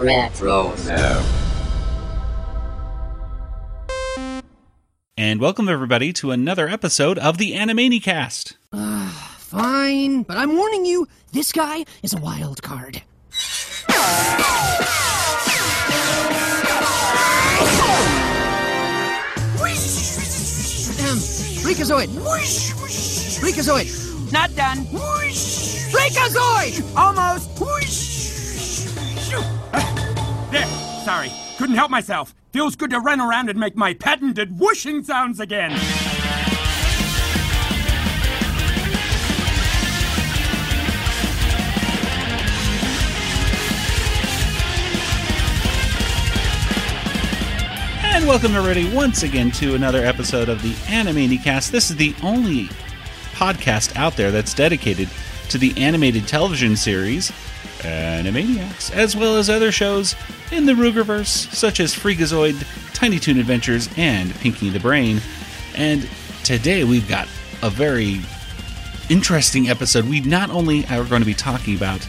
Retro And welcome everybody to another episode of the Animanicast. Ah, fine, but I'm warning you, this guy is a wild card. Ahem. Freakazoid! Freakazoid! Not done. Freakazoid! Almost. Sorry. Couldn't help myself. Feels good to run around and make my patented whooshing sounds again. And welcome everybody once again to another episode of the Cast. This is the only podcast out there that's dedicated to the animated television series Animaniacs, as well as other shows in the Rugerverse, such as Freakazoid, Tiny Toon Adventures, and Pinky the Brain. And today we've got a very interesting episode. We not only are going to be talking about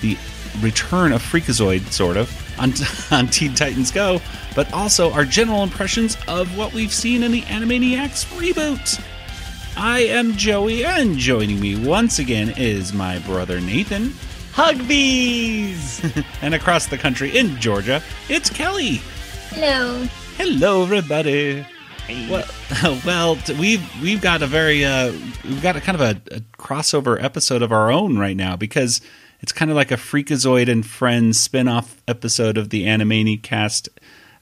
the return of Freakazoid, sort of, on, on Teen Titans Go, but also our general impressions of what we've seen in the Animaniacs reboot. I am Joey, and joining me once again is my brother Nathan. Huggbees! and across the country in Georgia, it's Kelly. Hello. Hello, everybody. Well, well, we've we've got a very uh, we've got a kind of a, a crossover episode of our own right now because it's kind of like a Freakazoid and Friends spin-off episode of the Animanicast,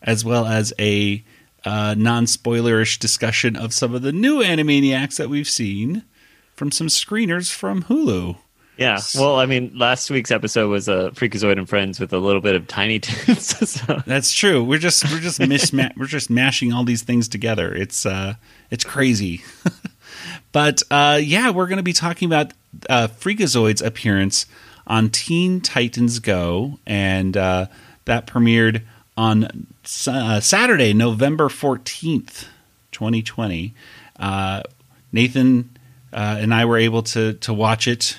as well as a uh, non-spoilerish discussion of some of the new Animaniacs that we've seen from some screeners from Hulu. Yeah. Well, I mean, last week's episode was a uh, Freakazoid and Friends with a little bit of Tiny Toons. so. That's true. We're just we're just misma- we're just mashing all these things together. It's uh it's crazy. but uh yeah, we're going to be talking about uh Freakazoid's appearance on Teen Titans Go and uh that premiered on uh, Saturday, November 14th, 2020. Uh Nathan uh, and I were able to to watch it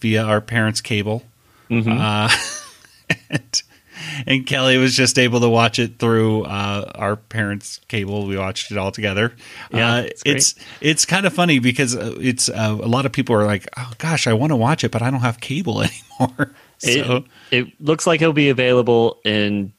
via our parents' cable. Uh, and, and Kelly was just able to watch it through uh, our parents' cable. We watched it all together. Yeah, uh, it's it's kind of funny because uh, it's uh, a lot of people are like, "Oh gosh, I want to watch it, but I don't have cable anymore." so It, it looks like it'll be available in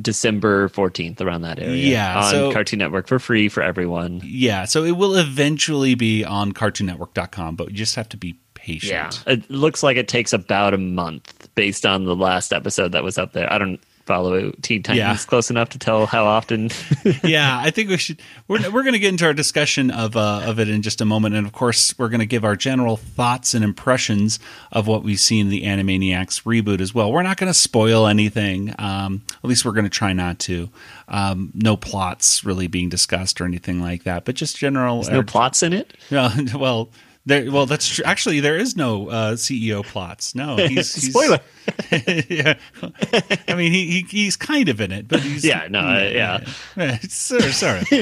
December 14th, around that area. Yeah, On so- Cartoon Network for free for everyone. yeah, so it will eventually be on CartoonNetwork.com, but you just have to be patient. It looks like it takes about a month based on the last episode that was up there. I don't follow Teen Titans Yeah. close enough to tell how often. yeah, I think we should. We're we're going to get into our discussion of uh, of it in just a moment, and of course, we're going to give our general thoughts and impressions of what we've seen in the Animaniacs reboot as well. We're not going to spoil anything. Um, at least we're going to try not to. Um, no plots really being discussed or anything like that, but just general. There's no plots in it. No, well. There, well, that's true. Actually, there is no uh, CEO Plotz. No, he's, he's Spoiler. yeah, I mean, he, he he's kind of in it, but he's Yeah, no, yeah. yeah. Sort of, sort of.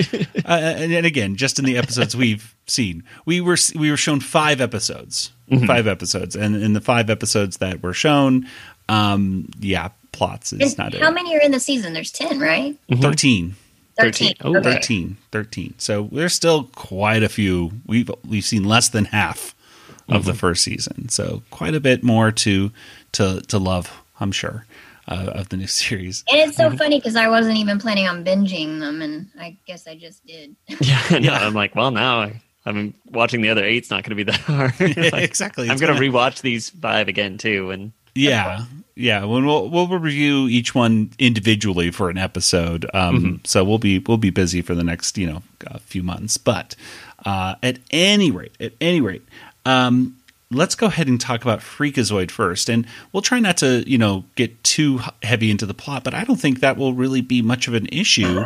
uh, and, and again, just in the episodes we've seen, we were we were shown five episodes, Mm-hmm. five episodes, and in the five episodes that were shown, um, yeah, plots is And not how it. many are in the season? There's 10, right? Thirteen. 13. Oh, okay. 13 13 so there's still quite a few. We've we've seen less than half of Mm-hmm. the first season. So quite a bit more to to to love i'm sure uh, of the new series. And it's so funny because I wasn't even planning on binging them, and I guess I just did. Yeah, no, I'm like, well, now I, I mean, watching the other eight's not going to be that hard. Like, exactly. I'm going to gonna- rewatch these five again too, and yeah yeah when we'll we'll review each one individually for an episode. Um so we'll be we'll be busy for the next you know uh, few months. But uh at any rate at any rate um let's go ahead and talk about freakazoid first. And we'll try not to you know get too heavy into the plot but i don't think that will really be much of an issue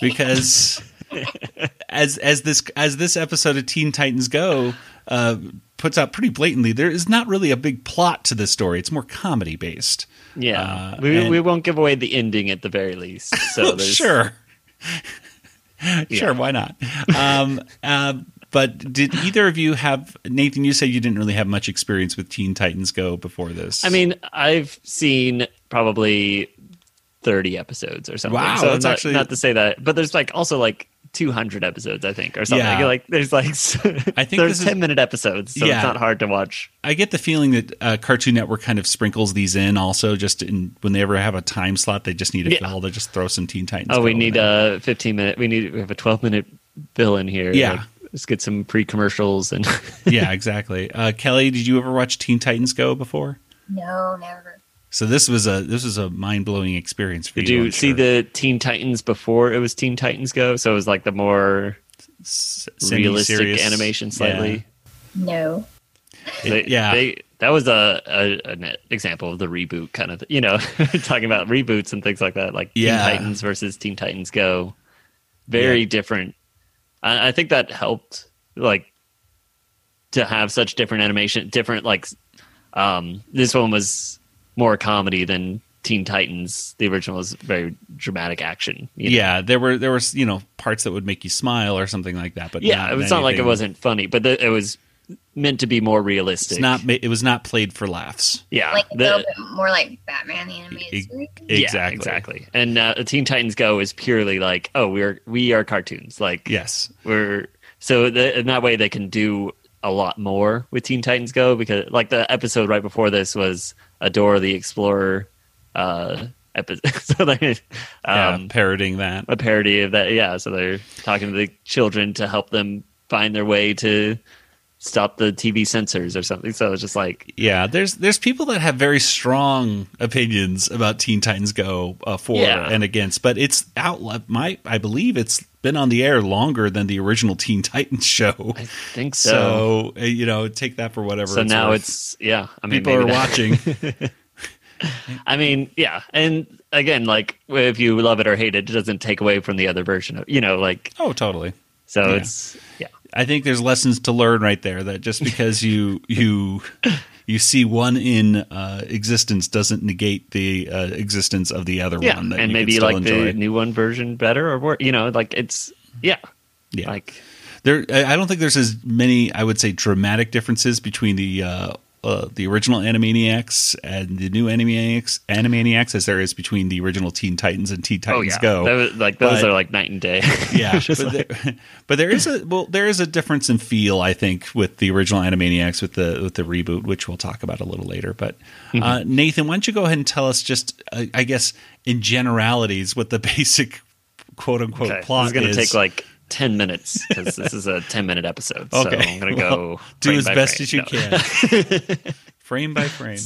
because as as this as this episode of Teen Titans Go uh, puts out pretty blatantly, there is not really a big plot to this story. It's more comedy based. yeah, Uh, we and- we won't give away the ending at the very least. So sure, sure, why not? Um, uh, but did either of you have Nathan? You said you didn't really have much experience with Teen Titans Go before this. I mean, I've seen probably 30 episodes or something. Wow, so that's not, actually- not to say that, but there's like also like 200 episodes, I think, or something. Yeah. Like there's like I think there's this is- 10 minute episodes, so Yeah. it's not hard to watch. I get the feeling that uh, Cartoon Network kind of sprinkles these in also just in when they ever have a time slot they just need to Yeah. fill. They just throw some Teen Titans. Oh, we need a 15 minute. We need we have a 12 minute bill in here. Yeah. Like, let's get some pre commercials and yeah, exactly. Uh, Kelly, did you ever watch Teen Titans Go before? No, never. So this was a this was a mind blowing experience for Did you. you I'm see sure. the Teen Titans before it was Teen Titans Go? So it was like the more S- realistic semi-serious- animation slightly. No. Yeah. They, It- yeah. they, that was a, a an example of the reboot kind of. You know, talking about reboots and things like that, like Yeah. Teen Titans versus Teen Titans Go. Very Yeah. different. I, I think that helped, like, to have such different animation, different like. Um, this one was more comedy than Teen Titans. The original was very dramatic action. you know? yeah, there were there was you know parts that would make you smile or something like that. But yeah. not It was not like it anything- wasn't funny, but the, it was meant to be more realistic. It's not. ma- It was not played for laughs. Yeah, Like a the- little bit more like Batman the animated E- series. Yeah, Exactly. exactly. And uh, Teen Titans Go is purely like, oh, we're we are cartoons. Like, Yes. we're so the, in that way they can do a lot more with Teen Titans Go because like the episode right before this was Adora the Explorer uh episode. so they Yeah, um parroting that. a parody of that. Yeah, so they're talking to the children to help them find their way to stop the TV censors or something. So it's just like Yeah, there's there's people that have very strong opinions about Teen Titans Go uh, for Yeah. and against, but it's out. My I believe it's been on the air longer than the original Teen Titans show. I think so. So uh, you know, take that for whatever. So it's now worth. it's yeah. I mean, people are that- watching. I mean, yeah, and again, like if you love it or hate it, it doesn't take away from the other version of you know, like oh, totally. so Yeah. it's yeah, I think there's lessons to learn right there. That just because you you you see one in uh, existence doesn't negate the uh, existence of the other yeah, one. That and maybe like enjoy. the new one version better or worse. You know, like it's yeah, yeah. like There, I I don't think there's as many. I would say dramatic differences between the uh, uh, the original Animaniacs and the new Animaniacs, Animaniacs as there is between the original Teen Titans and Teen oh Titans yeah, Go. Those- like those But- are like night and day. yeah, but, like- there, but there is a well, there is a difference in feel. I think with the original Animaniacs with the with the reboot, which we'll talk about a little later. But Mm-hmm. uh, Nathan, why don't you go ahead and tell us just, uh, I guess, in generalities, what the basic quote unquote okay, plot this is going to take like. 10 minutes because this is a 10 minute episode so Okay. i'm going to Well, go do as best frame. as you No. can, frame by frame.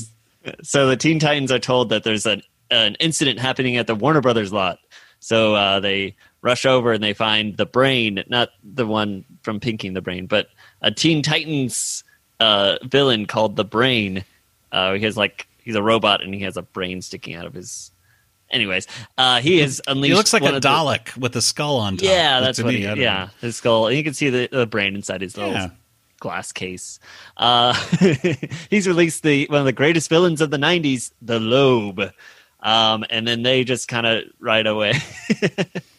so the Teen Titans are told that there's an an incident happening at the Warner Brothers lot. So uh, they rush over and they find the brain, not the one from Pinky and the Brain, but a Teen Titans uh, villain called the Brain. Uh, he has like he's a robot and he has a brain sticking out of his. Anyways, uh, he is unleashed. He looks like a of the- Dalek with a skull on top. yeah, that's what me, he. Yeah, know. his skull. And you can see the, the brain inside his little Yeah. glass case. Uh, he's released the one of the greatest villains of the '90s, the Lobe, um, and then they just kind of right away.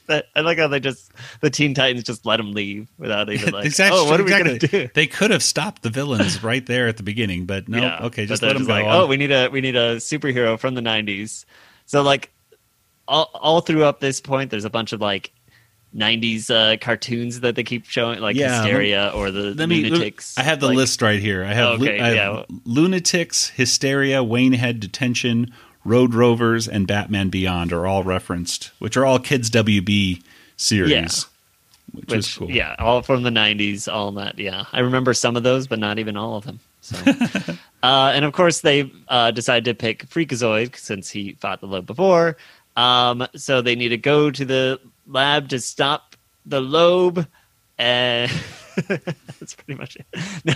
That- I like how they just the Teen Titans just let him leave without even like, exactly. oh, what are we exactly. gonna do? They could have stopped the villains right there at the beginning, but no. Yeah, okay, just let them go. like, oh, we need a we need a superhero from the '90s. So like, all all through up this point, there's a bunch of like. 90s uh, cartoons that they keep showing, like Yeah, Hysteria or the Let me. Lunatics. I have the like- list right here. I have, lu- Okay, I have yeah. lunatics, hysteria, Waynehead detention, Road Rovers, and Batman Beyond are all referenced, which are all kids WB series, Yeah. which, which, is cool. Yeah, all from the '90s, all that. Yeah, I remember some of those, but not even all of them. So, uh, and of course, they uh, decided to pick Freakazoid since he fought the lobe before. Um, so they need to go to the lab to stop the lobe, and that's pretty much it.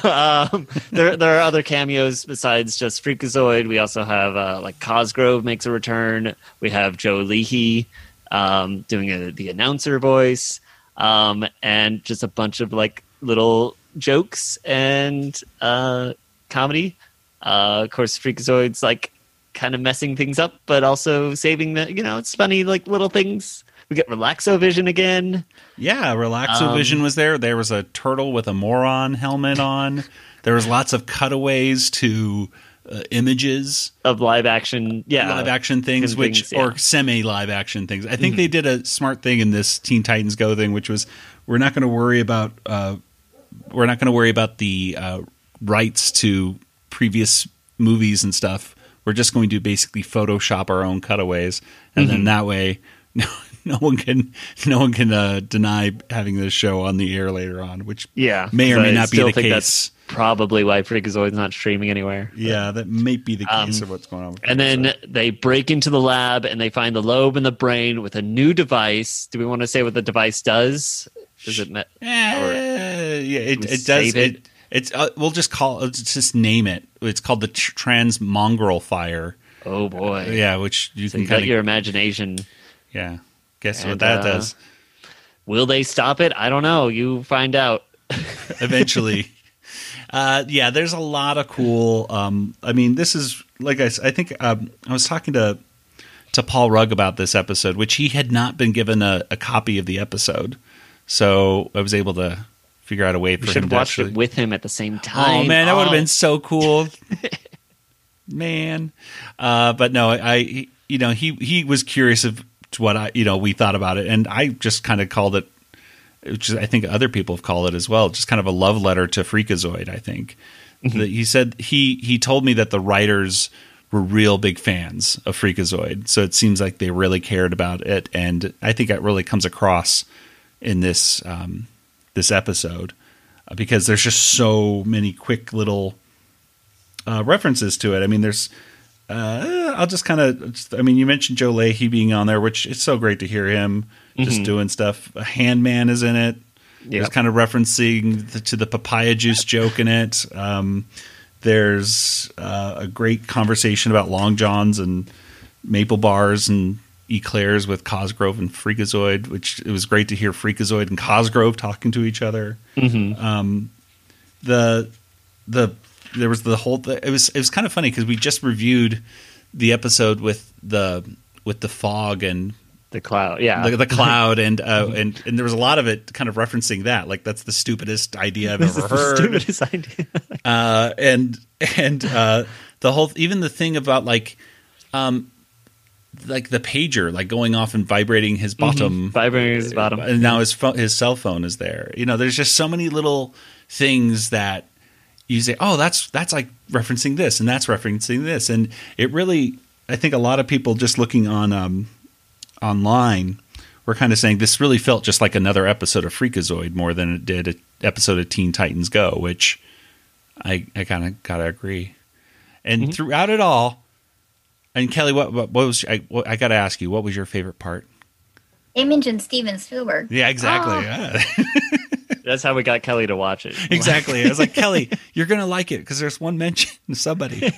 No, um, there there are other cameos besides just Freakazoid. We also have uh, like Cosgrove makes a return. We have Joe Leahy um, doing a, the announcer voice, um, and just a bunch of like little jokes and uh, comedy. Uh, of course, Freakazoid's like kind of messing things up, but also saving the. You know, it's funny like little things. We get Relaxo Vision again. Yeah, Relaxo Um, Vision was there. There was a turtle with a moron helmet on. There was lots of cutaways to uh, images, of live action, yeah, live action things, which things, yeah. Mm-hmm. or semi live action things. I think they did a smart thing in this Teen Titans Go thing, which was we're not going to worry about uh, we're not going to worry about the uh, rights to previous movies and stuff. We're just going to basically Photoshop our own cutaways, and Mm-hmm. then that way, no, no one can no one can uh, deny having this show on the air later on, which yeah, may or may I not be the think case. That's probably why Freakazoid's not streaming anywhere. Yeah, that may be the case Um, of what's going on. With And then they break into the lab and they find the lobe in the brain with a new device. Do we want to say what the device does? Does it? Me- Eh, yeah, it, it does. It, it? It's uh, we'll just call let's just name it. It's called the tr- trans mongrel fire. oh boy! Yeah, which you So can you got your imagination. yeah. Guess what that uh, does Will they stop it? I don't know. You find out. eventually. uh, yeah, there's a lot of cool. Um, I mean, this is like I think um, I was talking to to Paul Rugg about this episode, which he had not been given a, a copy of the episode, so I was able to figure out a way for We him have watched actually. it with him at the same time. Oh man, that would have Oh. been so cool, man. Uh, but no, I, you know, he he was curious of what I, you know, we thought about it, and I just kind of called it, which I think other people have called it as well, just kind of a love letter to Freakazoid. I think Mm-hmm. He said he he told me that the writers were real big fans of Freakazoid, so it seems like they really cared about it, and I think it really comes across in this um, this episode uh, because there's just so many quick little uh, references to it. I mean, there's. Uh, I'll just kind of. I mean, you mentioned Joe Leahy being on there, which it's so great to hear him just doing stuff. A Handman is in it. There's Yep. kind of referencing the, to the papaya juice joke in it. Um, there's uh, a great conversation about long johns and maple bars and eclairs with Cosgrove and Freakazoid, which it was great to hear Freakazoid and Cosgrove talking to each other. Um, the the there was the whole it was it was kind of funny because we just reviewed the episode with the with the fog and the cloud. Yeah, the, the cloud and uh, and and there was a lot of it kind of referencing that like that's the stupidest idea I've This ever heard stupidest idea. uh, and and uh, the whole even the thing about like um like the pager like going off and vibrating his bottom Vibrating his bottom. and now his phone, his cell phone is there. You know, there's just so many little things that you say, "Oh, that's that's like referencing this, and that's referencing this," and it really, I think, a lot of people just looking on um, online were kind of saying this really felt just like another episode of Freakazoid more than it did an episode of Teen Titans Go, which I I kind of gotta agree. And throughout it all, and Kelly, what what, what was I? What, I got to ask you, what was your favorite part? They mentioned Steven Spielberg. Yeah, exactly. Oh. Yeah. That's how we got Kelly to watch it. exactly. I was like, Kelly, you're gonna like it because there's one mention of somebody.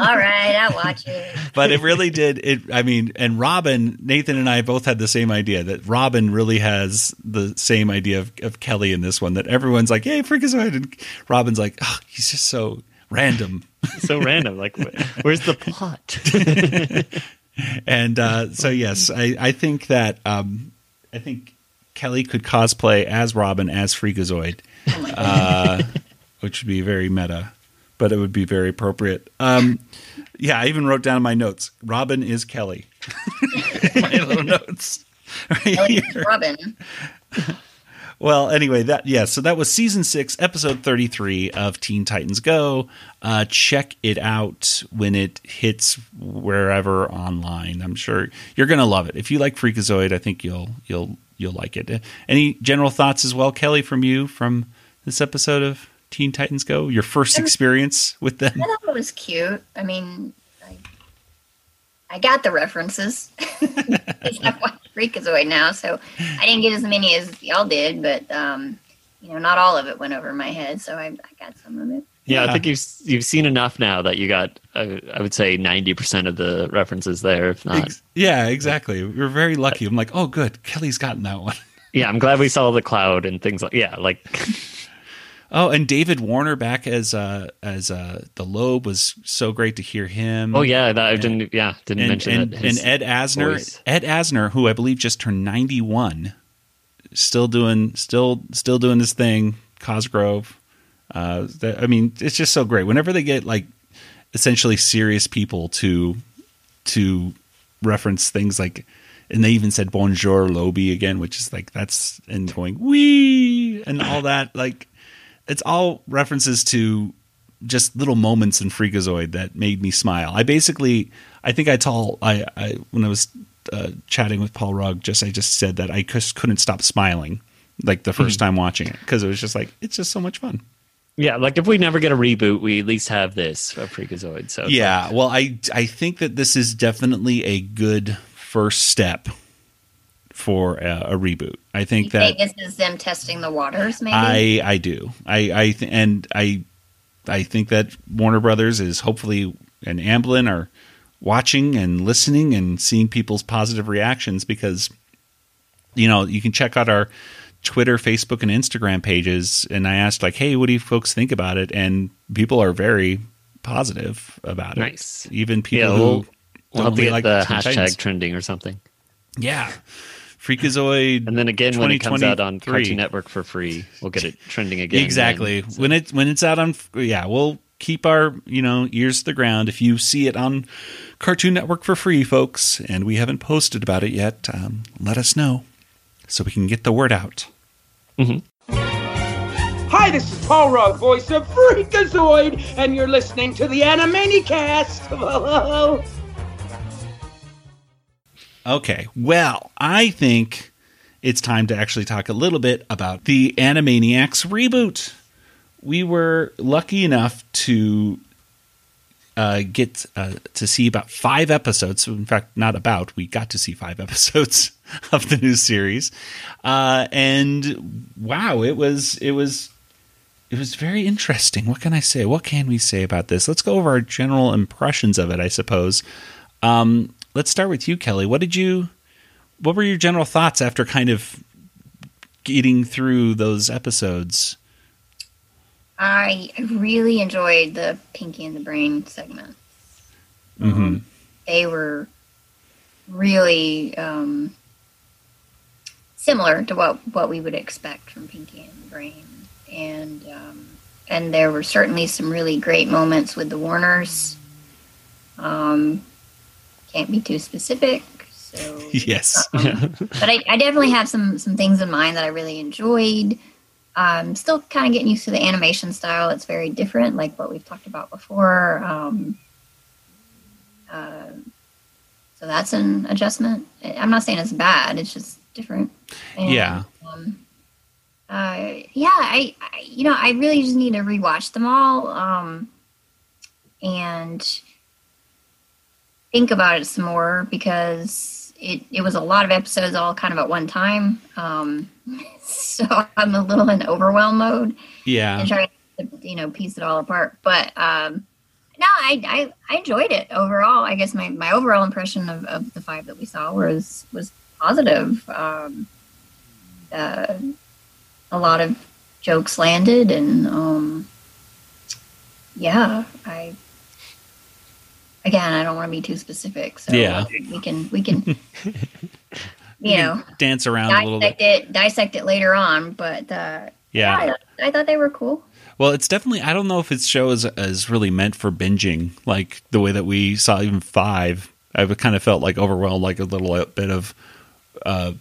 All right, I'll watch it. But it really did. It. I mean, and Robin, Nathan, and I both had the same idea that Robin really has the same idea of, of Kelly in this one. That everyone's like, "Hey, Freakazoid," and Robin's like, "Oh, he's just so random." so random. Like, where's the plot? And uh, so, yes, I, I think that um, I think Kelly could cosplay as Robin as Freakazoid, uh, which would be very meta, but it would be very appropriate. Um, yeah, I even wrote down in my notes: Robin is Kelly. my little notes. Right Kelly. Robin. Well, anyway, that yeah, so that was season six, episode thirty-three of Teen Titans Go. Uh, check it out when it hits wherever online. I'm sure you're gonna love it. If you like Freakazoid, I think you'll you'll you'll like it. Any general thoughts as well, Kelly, from you from this episode of Teen Titans Go? Your first experience with them? I thought it was cute. I mean, I, I got the references. I've watched Freakazoid now, so I didn't get as many as y'all did, but um, you know, not all of it went over my head, so I, I got some of it. Yeah, Yeah. I think you've you've seen enough now that you got. Uh, I would say ninety percent of the references there. If not, Ex- yeah, exactly. We are very lucky. I'm like, oh, good, Kelly's gotten that one. yeah, I'm glad we saw the cloud and things like. Yeah, like Oh, and David Warner back as uh as uh the Lobe was so great to hear him. oh yeah, that I didn't. Yeah, didn't and mention and, that. his and Ed Asner, voice. Ed Asner, who I believe just turned ninety one, still doing still still doing this thing. Cosgrove. Uh, that, I mean, it's just so great. Whenever they get like essentially serious people to to reference things like and they even said bonjour lobby again which is like that's and going wee and all that like it's all references to just little moments in freakazoid that made me smile i basically i think i told i, I when i was uh, chatting with paul rugg just i just said that i just couldn't stop smiling like the 1st time watching it because it was just like it's just so much fun Yeah, like if we never get a reboot, we at least have this of Freakazoid. So yeah well i i think that this is definitely a good first step for a, a reboot i think You that think this is them testing the waters, maybe? I I do. I I th- and I I think that Warner Brothers is hopefully and Amblin are watching and listening and seeing people's positive reactions because you know you can check out our Twitter, Facebook, and Instagram pages. And I asked like, hey, what do you folks think about it? And people are very positive about it. Nice. Even people yeah, who we'll, don't we'll have to really get like the hashtag Titans. trending or something. Yeah. Freakazoid. And then again, when it comes out on Cartoon Network for free, we'll get it trending again. Exactly. then. So- When it when it's out on yeah, we'll keep our, you know, ears to the ground if you see it on Cartoon Network for free, folks, and we haven't posted about it yet, um, let us know so we can get the word out. mhm Hi, this is Paul Rugg, voice of Freakazoid, and you're listening to the Animaniacast. Okay. Well, I think it's time to actually talk a little bit about the Animaniacs reboot. We were lucky enough to uh, get uh, to see about five episodes. In fact, not about. We got to see five episodes of the new series, uh, and wow, it was it was it was very interesting. What can I say? What can we say about this? Let's go over our general impressions of it. I suppose. Um, let's start with you, Kelly. What did you? What were your general thoughts after kind of getting through those episodes? I really enjoyed the Pinky and the Brain segment. Mm-hmm. They were really um, similar to what, what we would expect from Pinky and the Brain, and um, and there were certainly some really great moments with the Warners. Um, can't be too specific, so Yes. but I, I definitely have some some things in mind that I really enjoyed. Um, still kind of getting used to the animation style. It's very different, like what we've talked about before. Um, uh, so that's an adjustment. I'm not saying it's bad. It's just different. And, Yeah. Um, uh, yeah. I, I you know I really just need to rewatch them all. Um, and think about it some more because it, it was a lot of episodes all kind of at one time. Um, so I'm a little in overwhelm mode Yeah. and trying to, you know, piece it all apart. But um, no, I, I, I enjoyed it overall. I guess my, my overall impression of, of the five that we saw was, was positive. Um, uh, a lot of jokes landed and um, yeah, I again, I don't want to be too specific, so Yeah. we can we can you know Dance around a little dissect bit. it dissect it later on. But uh, Yeah. I, I thought they were cool. Well, it's definitely. I don't know if its show is is really meant for binging, like the way that we saw even five. I've kind of felt like overwhelmed, like a little bit of. Uh,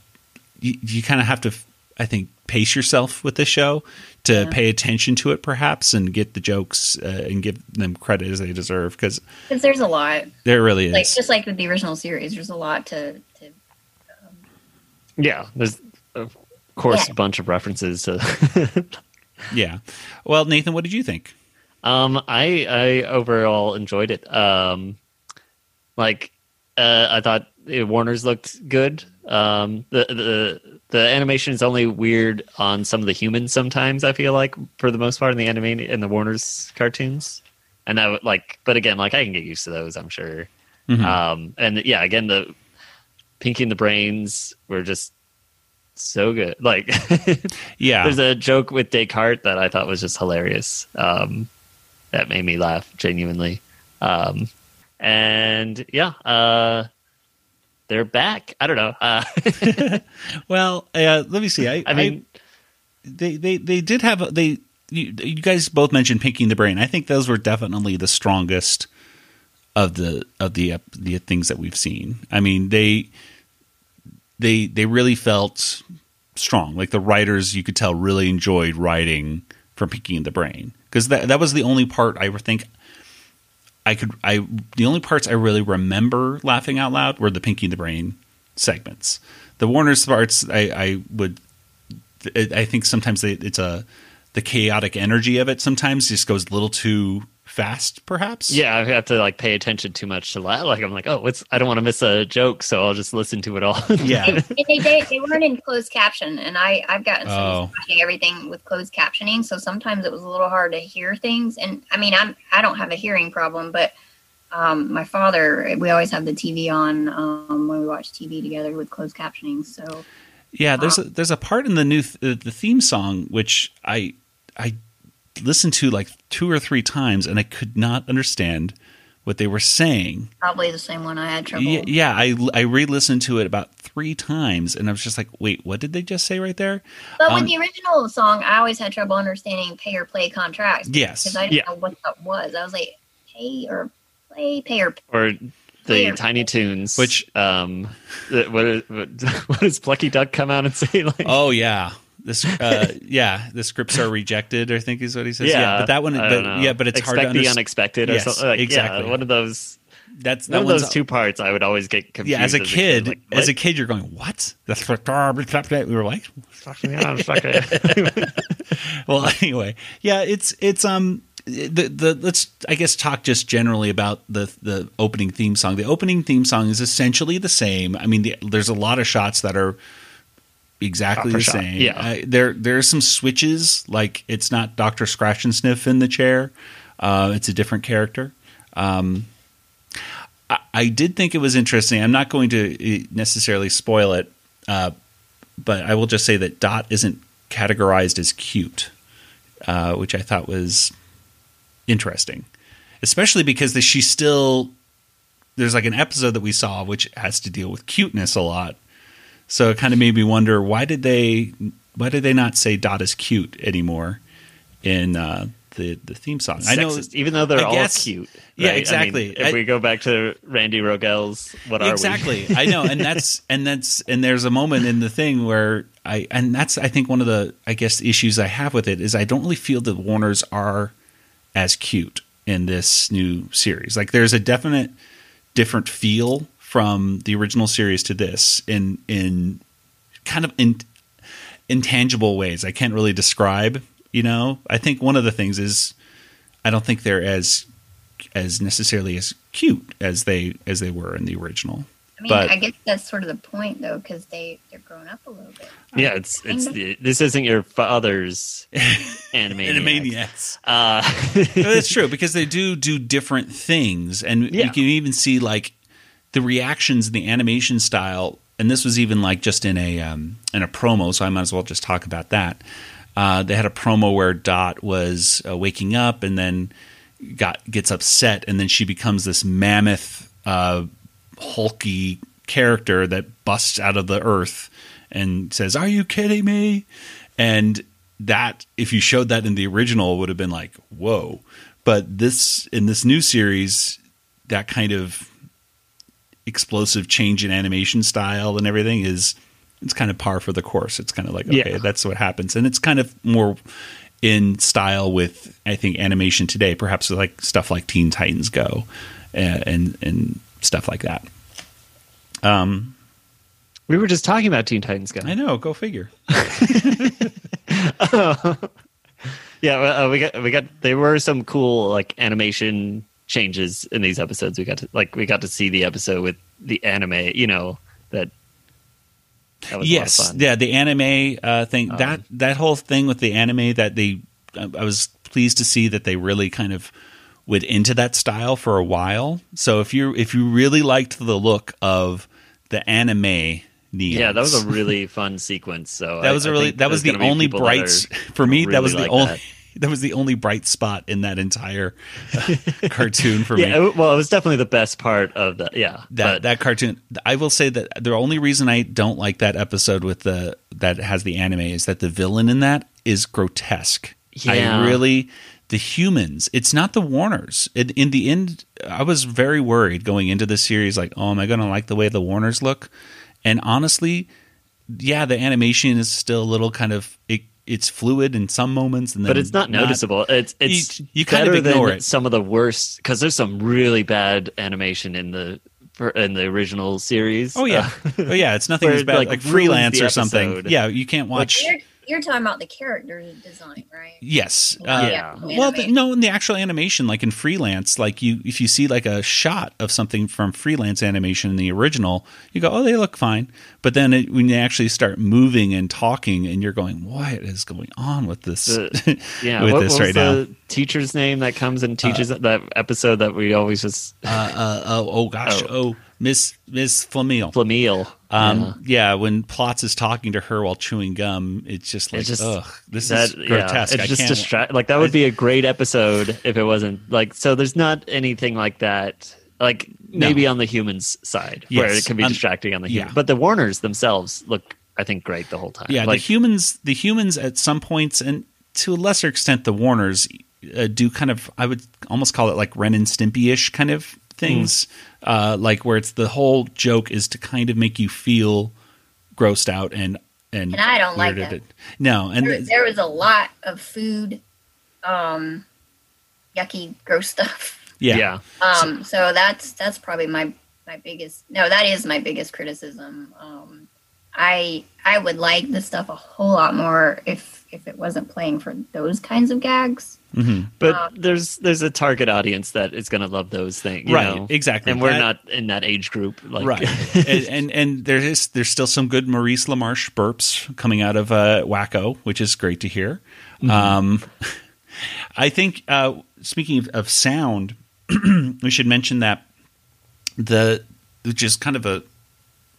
you, you kind of have to, I think, pace yourself with this show to pay attention to it, perhaps, and get the jokes uh, and give them credit as they deserve, because Because there's a lot, there really is. like just like with the original series, there's a lot to. to Yeah, there's of course Yeah. a bunch of references to. yeah. Well, Nathan, what did you think? um, I I overall enjoyed it. Um, like uh, I thought Warner's looked good. Um, the the the animation is only weird on some of the humans. Sometimes I feel like for the most part in the anime in the Warner's cartoons, and that would like. But again, like I can get used to those. I'm sure. Mhm. Um, and yeah, again the Pinky and the Brains were just so good. Like Yeah. there's a joke with Descartes that I thought was just hilarious. Um, that made me laugh genuinely. Um, and yeah, uh, they're back. I don't know. Uh, well, uh, let me see. I, I mean, they they they did have a, they you, you guys both mentioned pinking the Brain. I think those were definitely the strongest of the of the ep- the things that we've seen. I mean, they they they really felt strong. Like the writers, you could tell, really enjoyed writing from pinking the Brain because that that was the only part I think I could I the only parts I really remember laughing out loud were the Pinky and the Brain segments. The Warner's parts I, I would I think sometimes they, it's a the chaotic energy of it sometimes just goes a little too fast perhaps Yeah, I have to like pay attention too much to laugh. Like I'm like, oh, what's? I don't want to miss a joke, so I'll just listen to it all. yeah And they, they, they weren't in closed caption, and I I've gotten some Oh. watching everything with closed captioning, so sometimes it was a little hard to hear things. And I mean, I'm I don't have a hearing problem, but um, my father, we always have the TV on um, when we watch TV together with closed captioning. So Yeah, there's a there's a part in the new th- uh, the theme song which I I listened to like two or three times and I could not understand what they were saying. probably the same one I had trouble. Yeah, yeah, I I re-listened to it about three times and I was just like, wait, what did they just say right there? But with Um, the original song, I always had trouble understanding pay or play contracts. Yes. because I didn't Yeah. know what that was. I was like, pay or play, pay or or the Tiny Toons, Which- um, the- what, what, what does Plucky Duck come out and say? Like, Oh yeah. This uh yeah, the scripts are rejected, I think is what he says. Yeah, but that one but yeah, but it's Expect hard to the understand. unexpected or Yes, something. Like, exactly. Yeah, one of those. That's One that of those two parts, I would always get confused. Yeah, as a kid, like, as a kid, you're going, "What?" That's what we were like. Yeah, well anyway yeah it's it's um the the let's i guess talk just generally about the the opening theme song the opening theme song is essentially the same i mean the, there's a lot of shots that are exactly Shot the shot, same yeah. uh, there are some switches like it's not dr Scratchansniff in the chair uh, it's a different character um I, I did think it was interesting i'm not going to uh, necessarily spoil it uh, but i will just say that dot isn't categorized as cute uh, which I thought was interesting, especially because the, she still there's like an episode that we saw which has to deal with cuteness a lot. So it kind of made me wonder why did they why did they not say Dot is cute anymore in uh, the the theme song? I know even though they're I all guess- cute. Yeah, right? I mean, exactly. if I- we go back to Randy Rogel's, what are We? exactly i know and that's and that's and there's a moment in the thing where i and that's i think one of the i guess issues i have with it is i don't really feel that warners are as cute in this new series like there's a definite different feel from the original series to this in in kind of in intangible ways i can't really describe you know i think one of the things is i don't think they're as as necessarily as cute as they as they were in the original I mean, But- I guess that's sort of the point, though, because they they're grown up a little bit. Yeah, it's it's the, this isn't your father's anime. Animaniacs. Uh, No, that's true because they do do different things, and you can even see like the reactions the animation style. And this was even like just in a um, in a promo, so I might as well just talk about that. Uh, they had a promo where Dot was uh, waking up and then got gets upset, and then she becomes this mammoth, uh, hulky character that busts out of the earth and says, "Are you kidding me?" And that, if you showed that in the original, would have been like, "Whoa!" But this in this new series, that kind of explosive change in animation style and everything is it's kind of par for the course. It's kind of like okay, Yeah. that's what happens, and it's kind of more in style with I think animation today, perhaps like stuff like Teen Titans Go and and, and stuff like that. Um, we were just talking about Teen Titans Go. I know. Go figure. Yeah, uh, we got we got there were some cool like animation changes in these episodes. We got to like we got to see the episode with the anime. You know that. That was a lot of yes, fun. yeah, the anime uh, thing that that whole thing with the anime that they, I was pleased to see that they really kind of went into that style for a while. So if you if you really liked the look of the anime, neons, Yeah, that was a really fun sequence. So that I- was a really that was the only bright for me. that was the like only that. that. was the only bright spot in that entire uh, cartoon for me. Yeah, it- well, it was definitely the best part of the yeah. that but that cartoon i will say that the only reason i don't like that episode with the that has the anime is that the villain in that is grotesque Yeah. i really the humans. It's not the Warners. In, in the end, I was very worried going into the series. Like, oh, am I going to like the way the Warners look? And honestly, yeah, the animation is still a little kind of it, it's fluid in some moments, and then but it's not, noticeable. It's it's You- you kind of ignore than it. some of the worst because there's some really bad animation in the in the original series. Oh yeah, uh, oh yeah. It's nothing as bad like, like, freelance or something. Yeah, you can't watch. You're, you're talking about the character design, right? yes. Yeah. Uh, Yeah. Well, the, no, in the actual animation, like in freelance, like you, if you see like a shot of something from freelance animation in the original, you go, "Oh, they look fine." But then it, when you actually start moving and talking, and you're going, "What is going on with this?" The- yeah. with what, this what right was now. the teacher's name that comes and teaches that episode that we always just Uh, uh, oh, oh gosh, oh, Miss Miss Flamiel. Flamiel. Um, yeah. when Plotz is talking to her while chewing gum, it's just like, It's just- ugh, this that is yeah, grotesque. it's I just distract. Like that would be a great episode if it wasn't like. So there's not anything like that. Like maybe on the humans side where it can be um, distracting on the human. yeah. But the Warners themselves look, I think, great the whole time. yeah, like the humans, the humans at some points, and to a lesser extent, the Warners uh, do kind of, I would almost call it like Ren and Stimpy ish kind of things, Hmm. uh, like where it's the whole joke is to kind of make you feel grossed out and and, And I don't like that. it. No, and There, there was a lot of food, um, yucky, gross stuff. yeah, yeah. Um, so that's that's probably my my biggest. No, that is my biggest criticism. Um, I I would like this stuff a whole lot more if if it wasn't playing for those kinds of gags. But Um, there's there's a target audience that is going to love those things, you Right, know? exactly. And we're That- not in that age group, like right. and, and and there is there's still some good Maurice LaMarche burps coming out of uh, Wakko, which is great to hear. Um, I think uh, speaking of, of sound, we should mention that the which is kind of a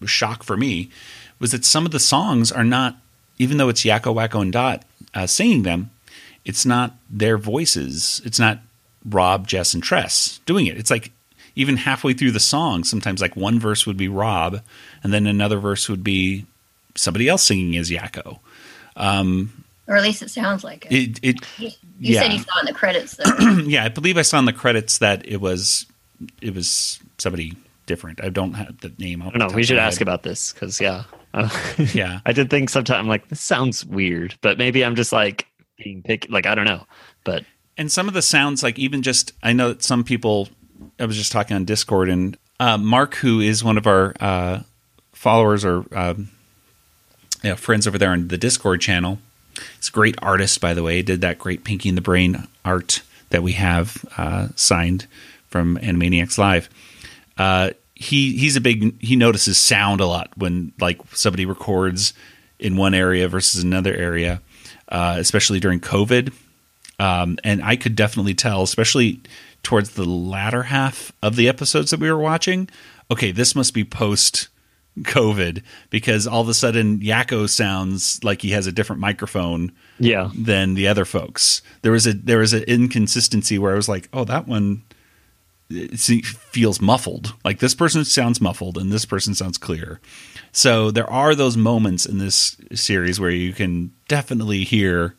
shock for me was that some of the songs are not even though it's Yakko Wakko and Dot uh, singing them, it's not their voices. It's not Rob, Jess, and Tress doing it. It's like even halfway through the song, sometimes like one verse would be Rob, and then another verse would be somebody else singing as Yakko. Or at least it sounds like it. It, it you you yeah. said you saw in the credits, yeah, I believe I saw in the credits that it was it was somebody different. I don't have the name. I don't know. We should ask about this because yeah, Yeah. I did think sometimes I'm like this sounds weird, but maybe I'm just like being picky. Like I don't know, but and some of the sounds like even just i know that some people i was just talking on discord and uh, mark who is one of our uh, followers or um, yeah, friends over there on the discord channel he's a great artist by the way he did that great pinky in the brain art that we have uh, signed from animaniacs live uh, he he's a big he notices sound a lot when like somebody records in one area versus another area uh, especially during covid um, and I could definitely tell, especially towards the latter half of the episodes that we were watching. Okay, this must be post COVID because all of a sudden Yakko sounds like he has a different microphone yeah, than the other folks. There was a there was an inconsistency where I was like, oh, that one it feels muffled. Like this person sounds muffled and this person sounds clear. So there are those moments in this series where you can definitely hear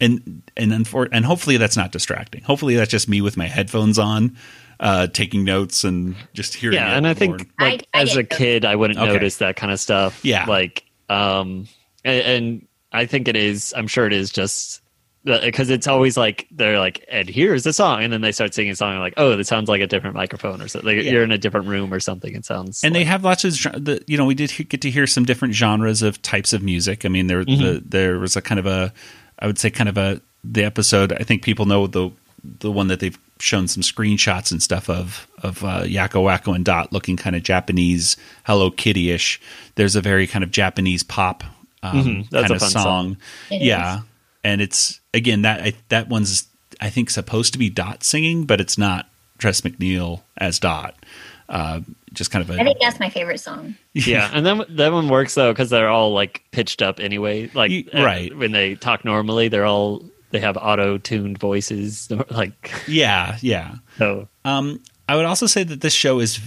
and and unfor- and hopefully that's not distracting. Hopefully that's just me with my headphones on, uh, taking notes and just hearing. yeah. it And I more. think I- like I as a those. kid, I wouldn't Okay. notice that kind of stuff. Yeah. like um, and, and I think it is. I'm sure it is just because it's always like they're like, and here's the song, and then they start singing a song, and like, oh, that sounds like a different microphone or something. Like, Yeah. You're in a different room or something. It sounds and they have lots of the, you know we did get to hear some different genres of types of music i mean there Mm-hmm. the, there was a kind of a i would say kind of a the episode i think people know the the one that they've shown some screenshots and stuff of of uh, Yakko Wakko and Dot looking kind of Japanese Hello Kitty ish. There's a very kind of Japanese pop um, Mhm. That's kind a of fun song. song. Yeah, is. And it's again that I, that one's I think supposed to be Dot singing, but it's not Tress MacNeille as Dot. Uh, just kind of a I think that's my favorite song. yeah, and then that one works though because they're all like pitched up anyway. Like Y- uh, right. when they talk normally, they're all they have auto tuned voices. Like yeah, yeah. so, Um, I would also say that this show is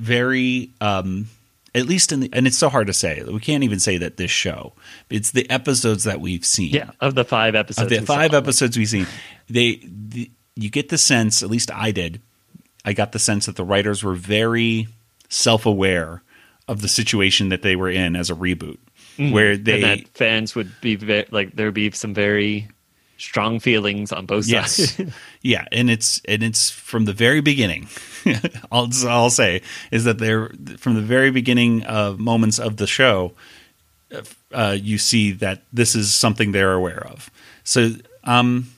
very um, at least in the and it's so hard to say. We can't even say that this show. It's the episodes that we've seen. Yeah, of the five episodes. of the five saw. episodes we've seen, they the, you get the sense, at least I did, I got the sense that the writers were very self aware of the situation that they were in as a reboot, where they Mm-hmm. and that fans would be ve- like there would be some very strong feelings on both Yes. sides. yeah, and it's and it's from the very beginning. all I'll say is that they're from the very beginning of moments of the show. Uh, you see that this is something they're aware of. So, um,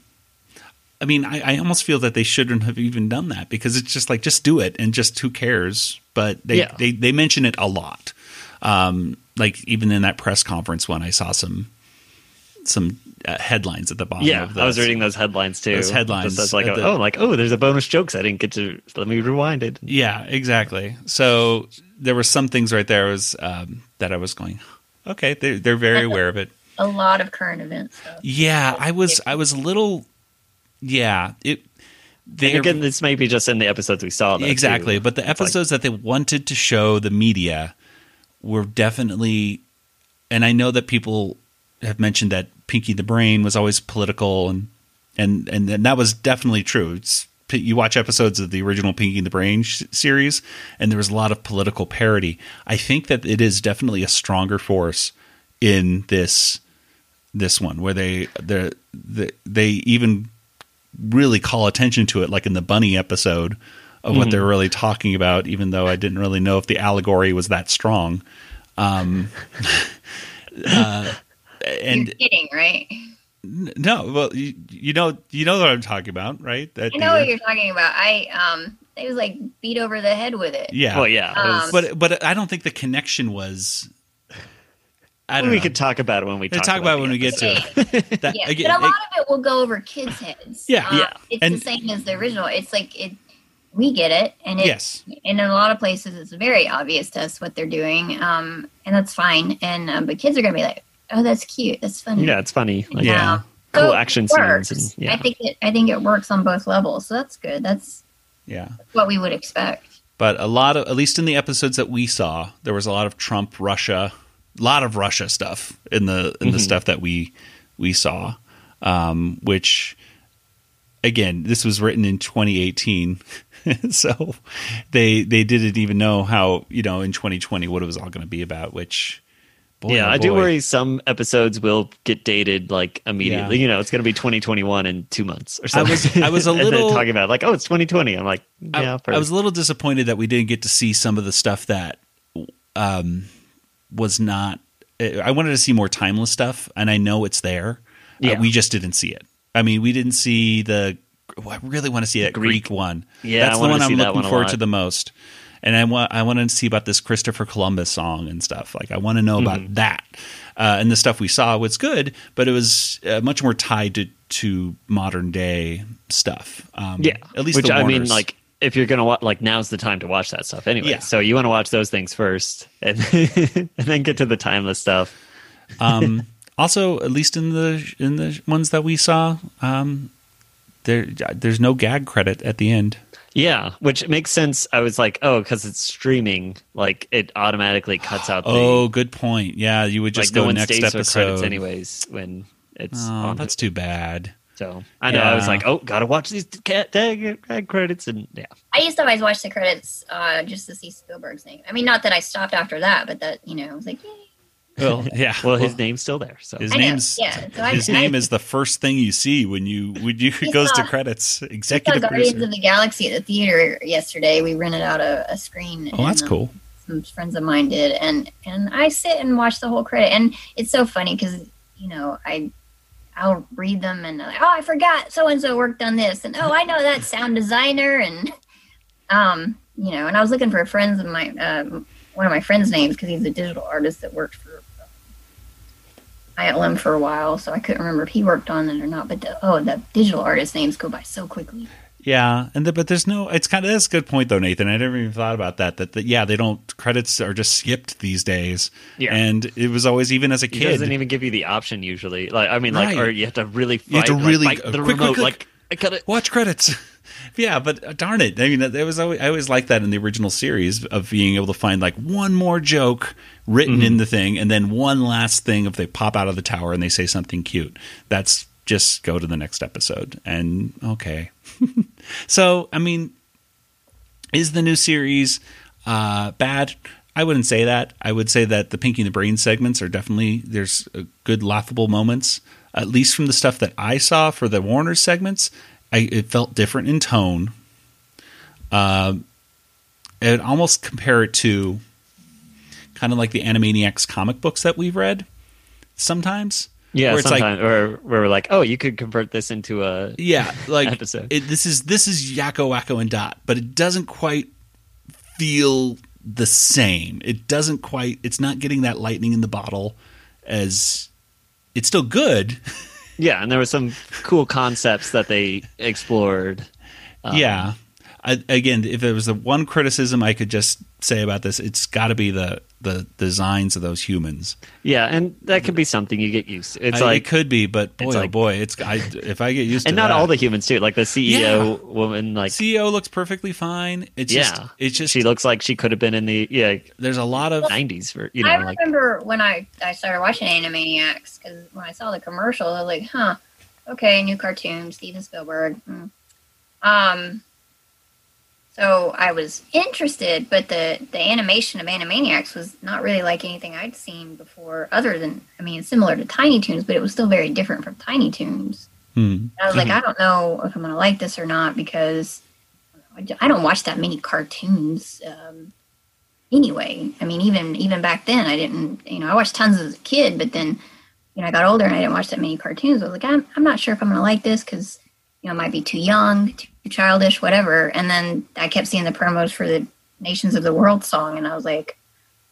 I mean, I, I almost feel that they shouldn't have even done that because it's just like just do it and just who cares. But they Yeah. they, they mention it a lot. Um, like even in that press conference one, I saw some some uh, headlines at the bottom. yeah, of I was reading those headlines too. Those headlines Just like, at the- oh, like oh, there's a bonus jokes I didn't get to. Let me rewind it. Yeah, exactly. So there were some things right there was um, that I was going, okay, they're they're very aware of it. A lot of current events. Stuff. Yeah, I was I was a little, yeah, it. And They again, this may be just in the episodes we saw. Though, exactly, too. but the It's like- episodes that they wanted to show the media were definitely, and I know that people have mentioned that Pinky the Brain was always political, and and and, and that was definitely true. It's you watch episodes of the original Pinky and the Brain sh- series, and there was a lot of political parody. I think that it is definitely a stronger force in this this one, where they the, the they even really call attention to it, like in the bunny episode of what they're really talking about. Even though I didn't really know if the allegory was that strong. Um, uh, and You're kidding, right? no, well, you, you know, you know what I'm talking about, right? That I know what you're talking about. I um, it was like beat over the head with it. yeah, Well, yeah, Um, but but I don't think the connection was. I don't we know. could talk about it when we talk, talk about it when we get to it. That- Yeah, again, but a it- lot of it will go over kids' heads. Yeah. Um, Yeah. It's And- the same as the original. It's like it. We get it, and it, Yes. and in a lot of places, it's very obvious to us what they're doing, um, and that's fine. And um, but kids are gonna be like, "Oh, that's cute. That's funny." Yeah, it's funny. Like, Yeah. Um, Cool so action scenes and- yeah. I think it. I think it works on both levels, so that's good. That's yeah. what we would expect. but a lot of at least in the episodes that we saw there was a lot of trump russia a lot of russia stuff in the in the stuff that we we saw um which again this was written in 2018 so they they didn't even know how you know in 2020 what it was all going to be about which boy, yeah, oh I do worry some episodes will get dated like immediately. Yeah. You know, it's going to be 2021 in two months or I something. was- I was a little- talking about like, oh, it's 2020. I'm like, I- yeah, I, was a little disappointed that we didn't get to see some of the stuff that um, was not. I wanted to see more timeless stuff, and I know it's there. Uh, Yeah. we just didn't see it. I mean, we didn't see the. I really want to see that Greek, Greek. one. Yeah, that's I the one I'm looking one forward to the most. And I want I want to see about this Christopher Columbus song and stuff. Like I want to know Mm-hmm. about that. Uh, and the stuff we saw was good, but it was uh, much more tied to to modern day stuff. Um, yeah. at least which I mean, like if you're going to watch, like now's the time to watch that stuff anyway. Yeah. So you want to watch those things first, and and then get to the timeless stuff. um, also, at least in the in the ones that we saw, um, there there's no gag credit at the end. Yeah, which makes sense. I was like, oh, because it's streaming, like it automatically cuts out. The, Oh, good point. Yeah, you would just like no go one next stays for episode. credits anyways when it's Oh, on. that's too bad. So I know I was like, oh, gotta watch these cat tag, tag credits, and yeah, I used to always watch the credits uh, just to see Spielberg's name. I mean, not that I stopped after that, but that you know, I was like, Yay. Well, yeah. well, his name's still there. So his I know, name's yeah, so his I- name is the first thing you see when you when you We it goes to credits. I saw Executive Guardians producer. of the Galaxy at the theater yesterday. We rented out a, a screen. Oh, that's and, um, cool. Some friends of mine did, and and I sit and watch the whole credit, and it's so funny because you know I. I'll read them and like, oh, I forgot so and so worked on this, and oh, I know that sound designer, and um, you know, and I was looking for friends of my um, one of my friends' names because he's a digital artist that worked for ILM for a while, so I couldn't remember if he worked on it or not. But the, oh, the digital artist names go by so quickly. Yeah, and the, but there's no. It's kind of that's a good point though, Nathan. I never even thought about that. That, that yeah, they don't credits are just skipped these days. Yeah. and it was always even as a He kid. doesn't even give you the option usually. Like I mean, like Right. or you have to really fight, You have to like, really- fight the quick, quick, remote. quick. Like I cut it. watch credits. yeah, but uh, darn it! I mean, there was always, I always liked that in the original series of being able to find like one more joke written in the thing, and then one last thing if they pop out of the tower and they say something cute. That's just go to the next episode and okay. so I mean, is the new series uh, bad? I wouldn't say that. I would say that the Pinky and the Brain segments are definitely there's uh, good laughable moments. At least from the stuff that I saw for the Warner segments, I, it felt different in tone. Um, I would almost compare it to kind of like the Animaniacs comic books that we've read sometimes. Yeah, where it's like sometimes, or where we're like, oh, you could convert this into a yeah, like episode. It, this is this is Yakko, Wakko, and Dot, but it doesn't quite feel the same. It doesn't quite. It's not getting that lightning in the bottle as. It's still good. yeah, and there were some cool concepts that they explored. Um, yeah. I, again, if there was the one criticism I could just say about this, it's got to be the the designs of those humans. yeah, and that could be something you get used. to. It's I- like it could be, but boy, it's oh like- boy, it's I, if I get used to it, and not that- all the humans too. Like the CEO Yeah. woman, like CEO looks perfectly fine. It's yeah, just it's just she looks like she could have been in the yeah there's a lot of nineties for you know I like remember when I, I started watching Animaniacs because when I saw the commercial, I was like, huh, okay, new cartoon, Steven Spielberg. Hmm. Um, so I was interested, but the, the animation of Animaniacs was not really like anything I'd seen before, other than, I mean, similar to Tiny Toons, but it was still very different from Tiny Toons. hmm. I was like, I don't know if I'm going to like this or not because I don't- watch that many cartoons um, anyway. I mean, even even back then, I didn't. You know, I watched tons as a kid, but then you know, I got older and I didn't watch that many cartoons. I was like, I'm I'm not sure if I'm going to like this because you know, it might be too young, too childish, whatever. And then I kept seeing the promos for the Nations of the World song, and I was like,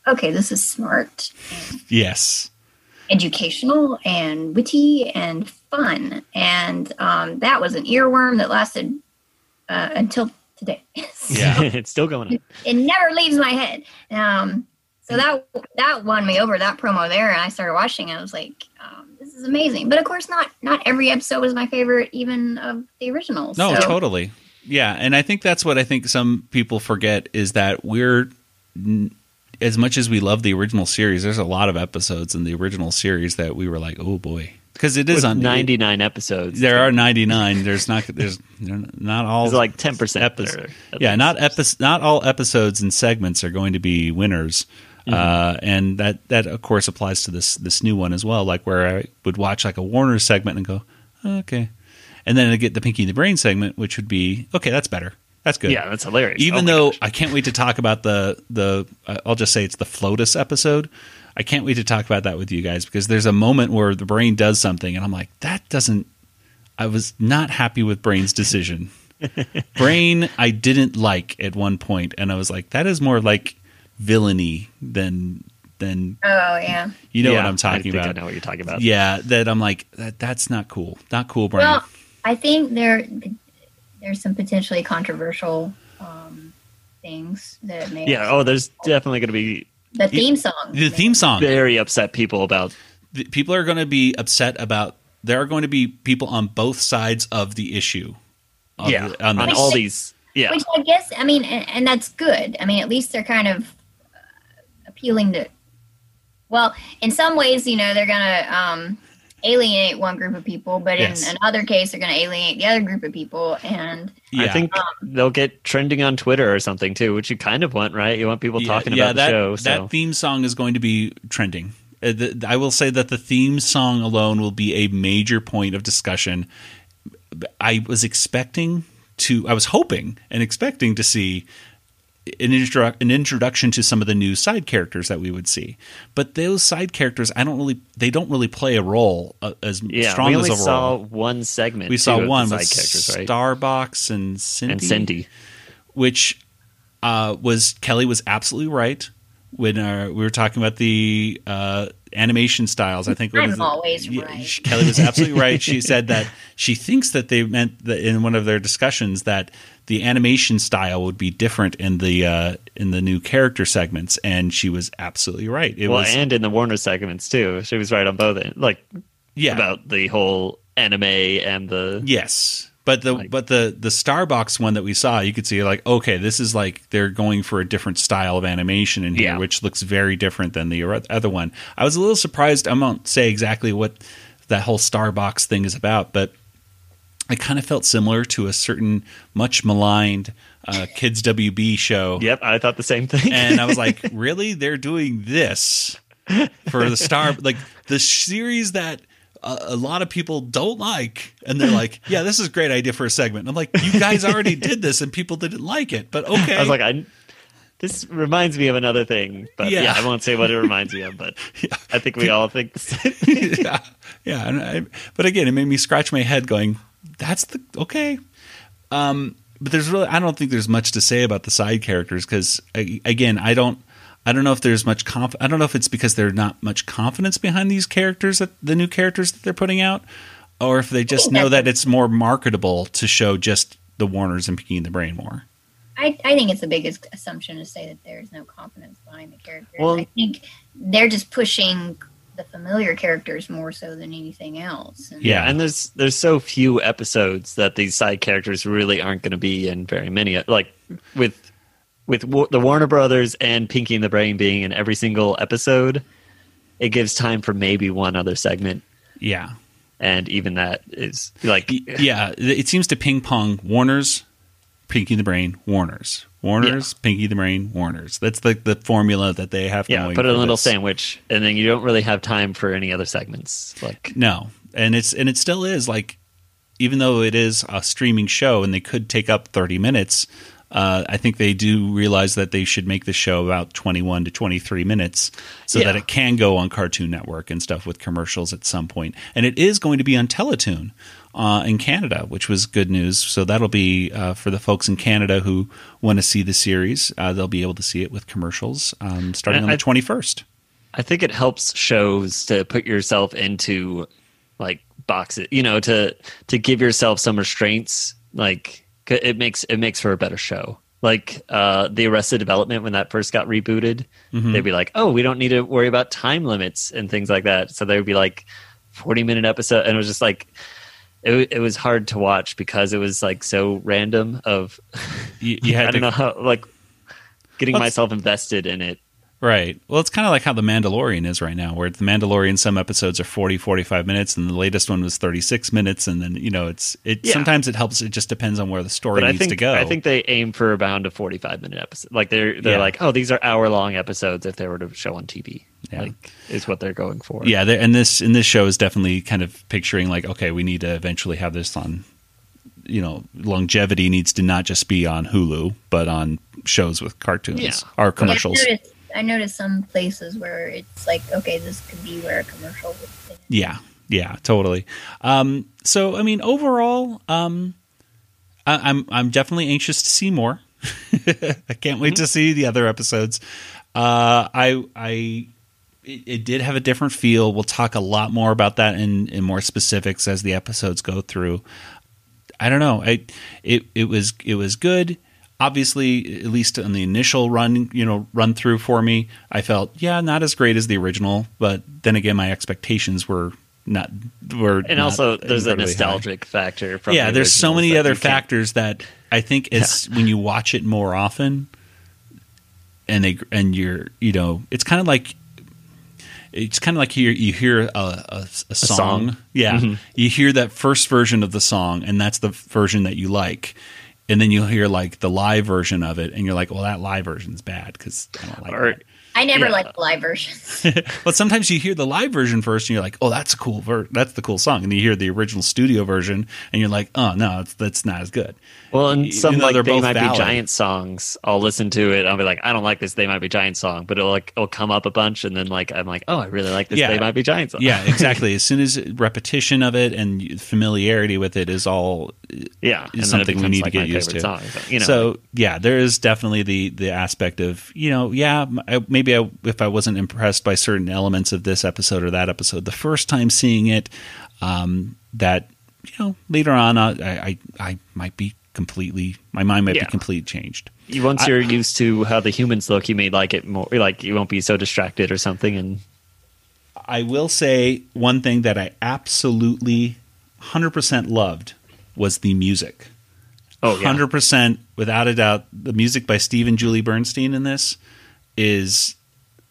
okay, this is smart. Yes. educational and witty and fun. And um, that was an earworm that lasted uh, until today. Yeah. it's still going on. it never leaves my head. Um, so that that won me over that promo there, and I started watching. it. I was like, um, "This is amazing!" But of course, not not every episode was my favorite, even of the originals. No, so, totally. Yeah, and I think that's what I think some people forget is that we're as much as we love the original series. There's a lot of episodes in the original series that we were like, oh boy, because it is With on ninety nine episodes. There are 99. There's not. There's not all There's like ten percent. episodes. Yeah, not epi- Not all episodes and segments are going to be winners. Mm-hmm. Uh, and that that of course applies to this this new one as well. Like where I would watch like a Warner segment and go, okay, and then I get the Pinky and the Brain segment, which would be okay. That's better. That's good. Yeah, that's hilarious. Even Oh though gosh. I can't wait to talk about the the uh, I'll just say it's the Flotus episode. I can't wait to talk about that with you guys because there's a moment where the brain does something and I'm like that doesn't I was not happy with Brain's decision. Brain I didn't like at one point and I was like that is more like villainy than than Oh yeah. you know Yeah, what I'm talking think I about. know what you're talking about. Yeah, that I'm like that that's not cool. Not cool, Brain. Well, I think there there's some potentially controversial um, things that may. Yeah. Oh, there's definitely going to be the theme song. the theme song. very upset people about. the- people are going to be upset about there are going to be people on both sides of the issue of yeah, the- on on all these. Yeah, Which I guess, I mean, and, and that's good. I mean, at least they're kind of appealing to. Well, in some ways, you know, they're gonna um, alienate one group of people, but Yes. in another case, they're gonna alienate the other group of people. And yeah. I think they'll get trending on Twitter or something too, which you kind of want, right? You want people talking about that, the show. that So theme song is going to be trending Uh, the- i will say that the theme song alone will be a major point of discussion i was expecting to i was hoping and expecting to see an, intro- an introduction to some of the new side characters that we would see but those side characters i don't really they don't really play a role uh, as yeah, strong we only as a saw role one segment. we saw one side with characters, right? Starbox and cindy and Cindy. which uh, was Kelly was absolutely right when uh, we were talking about the uh, animation styles. I think I'm is it? always Yeah, right. Kelly was absolutely right. She said that she thinks that they meant that in one of their discussions that the animation style would be different in the uh, in the new character segments, and she was absolutely right. It well, was and in the Warner segments too. She was right on both. Like yeah, about the whole anime and the yes, But the Like- but the the Starbox one that we saw, you could see like okay, this is like they're going for a different style of animation in here, Yeah. which looks very different than the other one. I was a little surprised. I won't say exactly what that whole Starbox thing is about, but I kind of felt similar to a certain much maligned uh, kids WB show. Yep, I thought the same thing. and I was like, really? They're doing this for the star, like the series that a, a lot of people don't like, and they're like, yeah, this is a great idea for a segment. And I'm like, you guys already did this, and people didn't like it, but okay. I was like, I. This reminds me of another thing, but Yeah. yeah, I won't say what it reminds me of. But I think we all think the same. yeah, yeah. And I, but again, it made me scratch my head, going, "That's the okay." Um, but there's really, I don't think there's much to say about the side characters because, again, I don't, I don't know if there's much conf. I don't know if it's because there's not much confidence behind these characters that the new characters that they're putting out, or if they oh, just know that it's more marketable to show just the Warners and Pinky and the Brain more. I, I think it's the biggest assumption to say that there's no confidence behind the characters. Well- I think they're just pushing the familiar characters more so than anything else. And Yeah. and there's there's so few episodes that these side characters really aren't going to be in very many. Like with with the Warner Brothers and Pinky and the Brain being in every single episode, it gives time for maybe one other segment, Yeah, and even that is like yeah, it seems to ping pong Warner's, Pinky the Brain, Warner's, Warner's, Pinky the Brain, Warner's. That's the the formula that they have. yeah, put in a little this. sandwich, and then you don't really have time for any other segments. Like No, and it's and it still is like, even though it is a streaming show and they could take up thirty minutes. Uh, I think they do realize that they should make the show about 21 to 23 minutes so Yeah. that it can go on Cartoon Network and stuff with commercials at some point. And it is going to be on Teletoon uh, in Canada, which was good news. So that'll be uh, for the folks in Canada who want to see the series. Uh, they'll be able to see it with commercials um, starting And on I- the 21st. I think it helps shows to put yourself into like boxes, you know, to to give yourself some restraints. Like it makes it makes for a better show. Like uh, the Arrested Development when that first got rebooted, they'd be like, "Oh, we don't need to worry about time limits and things like that." So they would be like forty minute episode, and it was just like. It, it was hard to watch because it was like so random. Of You, you I don't to know how like getting myself invested in it. Right. Well, it's kind of like how The Mandalorian is right now, where The Mandalorian, some episodes are 40, 45 minutes, and the latest one was 36 minutes. And then, you know, it's, it Yeah. sometimes it helps. It just depends on where the story but I needs think to go. I think they aim for around a forty-five minute episode. Like they're they're Yeah. like, oh, these are hour-long episodes if they were to show on TV. Yeah. Like is what they're going for. yeah. And this, and this show is definitely kind of picturing like, okay, we need to eventually have this on, you know, longevity needs to not just be on Hulu, but on shows with cartoons Yeah. or commercials. I noticed, I noticed some places where it's like, okay, this could be where a commercial would fit. Yeah, yeah, totally. Um, so, I mean, overall, um, I, I'm I'm definitely anxious to see more. I can't wait to see the other episodes. Uh, I I it, it did have a different feel. We'll talk a lot more about that in in more specifics as the episodes go through. I don't know. I it it was it was good. Obviously, at least on the initial run, you know, run through for me, I felt yeah, not as great as the original. But then again, my expectations were not were And not also, there's a incredibly high. nostalgic factor. From Yeah, the there's so many other factors that I think it's when you watch it more often, and they and you're you know it's kind of like it's kind of like you you hear a, a, a song. song. yeah Mhm. you hear that first version of the song and that's the version that you like and then you'll hear like the live version of it and you're like well that live version's bad because i don't like Or- that I never Yeah. liked live versions. but sometimes you hear the live version first, and you're like, "Oh, that's a cool ver- that's the cool song." And you hear the original studio version, and you're like, "Oh no, it's, that's not as good." Well, and some like they might valid. be giant songs. I'll listen to it. I'll be like, I don't like this. They might be giant song, but it'll like it'll come up a bunch, and then like I'm like, oh, I really like this. Yeah. They might be giant song. Yeah, exactly. as soon as repetition of it and familiarity with it is all yeah. is and then it something we need like, to get used to. Song. So, you know, so yeah, there is definitely the the aspect of you know, yeah, I- maybe I, if I wasn't impressed by certain elements of this episode or that episode the first time seeing it, um, that you know later on uh, I, I I might be completely my mind might Yeah. be completely changed. once I- you're used to how the humans look, you may like it more. Like you won't be so distracted or something. And I will say one thing that I absolutely 100% loved was the music. Oh, yeah. hundred percent, without a doubt. The music by Steve and Julie Bernstein in this is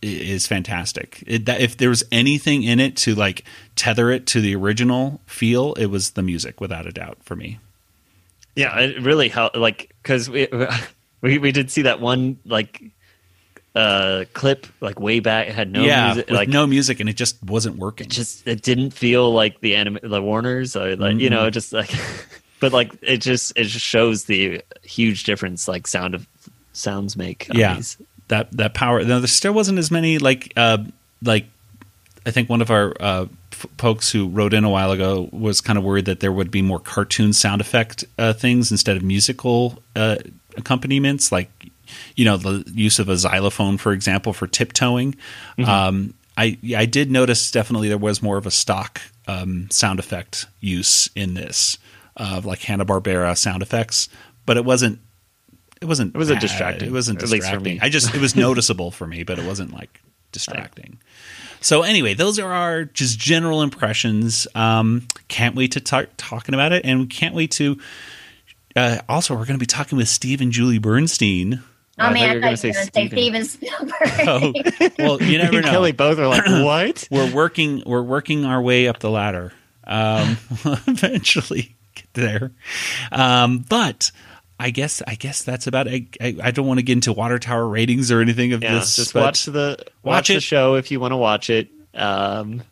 is fantastic. It, that, if there was anything in it to like tether it to the original feel, it was the music, without a doubt, for me. Yeah, it really helped. Like, because we, we we did see that one like uh clip like way back. It had no yeah, music, with like no music, and it just wasn't working. just it didn't feel like the anime the Warners or like you Mm-hmm. know just like, but like it just it just shows the huge difference like sound of sounds make. yeah, these. that that power. No, there still wasn't as many like uh like I think one of our uh, folks who wrote in a while ago was kind of worried that there would be more cartoon sound effect uh, things instead of musical uh, accompaniments, like you know the use of a xylophone, for example, for tiptoeing. Um, I I did notice definitely there was more of a stock um, sound effect use in this of like Hanna Barbera sound effects, but it wasn't. It wasn't. It wasn't bad. distracting, It wasn't distracting. I just it was noticeable for me, but it wasn't like distracting. So anyway, those are our just general impressions. Um, can't wait to talk talking about it, and we can't wait to. Uh, also, we're going to be talking with Steve and Julie Bernstein. Oh I thought man, you were I gonna thought you say were going to say Steven. Steven Spielberg. Oh, well, you never Me and know. Kelly both are like, what? We're working. We're working our way up the ladder. Um, eventually get there, um, but. I guess I guess that's about. I, I, I don't want to get into Water Tower ratings or anything of Yeah, this. just but- watch the watch watch, the show if you want to watch it. Um,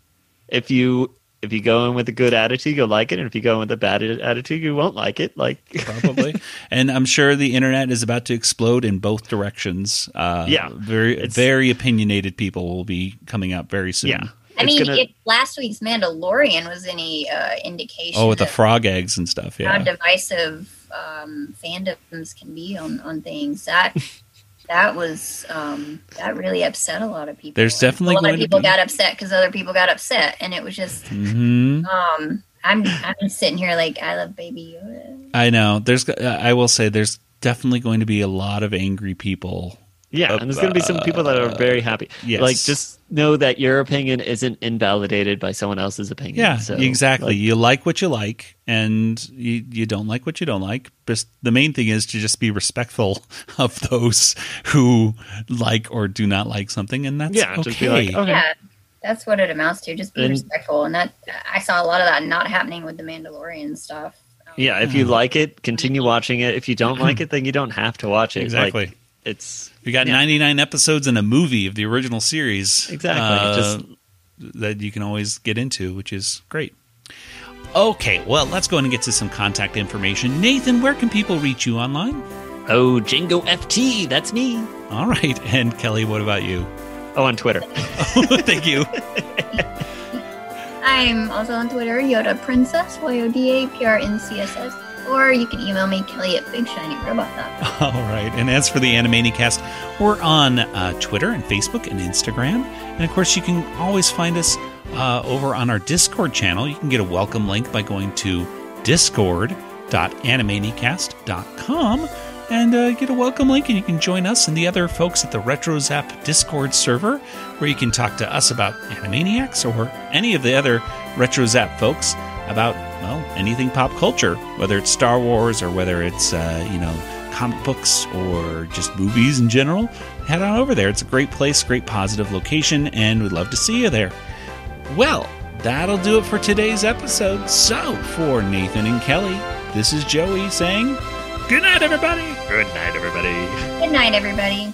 if you if you go in with a good attitude, you'll like it, and if you go in with a bad attitude, you won't like it. Like, probably. and I'm sure the internet is about to explode in both directions. Uh, Yeah. very very opinionated people will be coming up very soon. yeah, I mean, gonna- if last week's Mandalorian was any uh, indication Oh, with the frog eggs and stuff. Yeah, how Yeah. divisive um, fandoms can be on, on things, that that was um, that really upset a lot of people. There's definitely a lot of people be- got upset because other people got upset, and it was just hmm um, I'm I'm sitting here like I love Baby Yoda. I know. There's. I will say there's definitely going to be a lot of angry people. Yeah, and there's going to be some people that are very happy. yes. Like, just know that your opinion isn't invalidated by someone else's opinion. Yeah, So, exactly. like, you like what you like, and you, you don't like what you don't like. But the main thing is to just be respectful of those who like or do not like something, and that's yeah, okay. just be like, okay, Yeah, that's what it amounts to. Just be And- respectful, and that I saw a lot of that not happening with the Mandalorian stuff. Um, yeah. If you like it, continue watching it. If you don't like it, then you don't have to watch it. Exactly. Like, it's We got Yeah. 99 episodes in a movie of the original series. Exactly. uh, Just- that you can always get into, which is great. Okay, well, let's go and get to some contact information. Nathan, where can people reach you online? oh, Django FT. That's me. All right, and Kelly, what about you? Oh, on Twitter. oh, Thank you. I'm also on Twitter, Yoda Princess, Y O D A P R N C S S. Or you can email me, Kelly at BigShinyRobot.com. All right, and as for the Animanicast, we're on uh, Twitter and Facebook and Instagram, and of course, you can always find us uh, over on our Discord channel. You can get a welcome link by going to discord.animaniacast.com and uh, get a welcome link, and you can join us and the other folks at the RetroZap Discord server, where you can talk to us about Animaniacs or any of the other RetroZap folks about well anything pop culture, whether it's Star Wars or whether it's uh, you know comic books or just movies in general. Head on over there; it's a great place, great positive location, and we'd love to see you there. Well, that'll do it for today's episode. So, for Nathan and Kelly, this is Joey saying, Good night, everybody. Good night, everybody. Good night, everybody.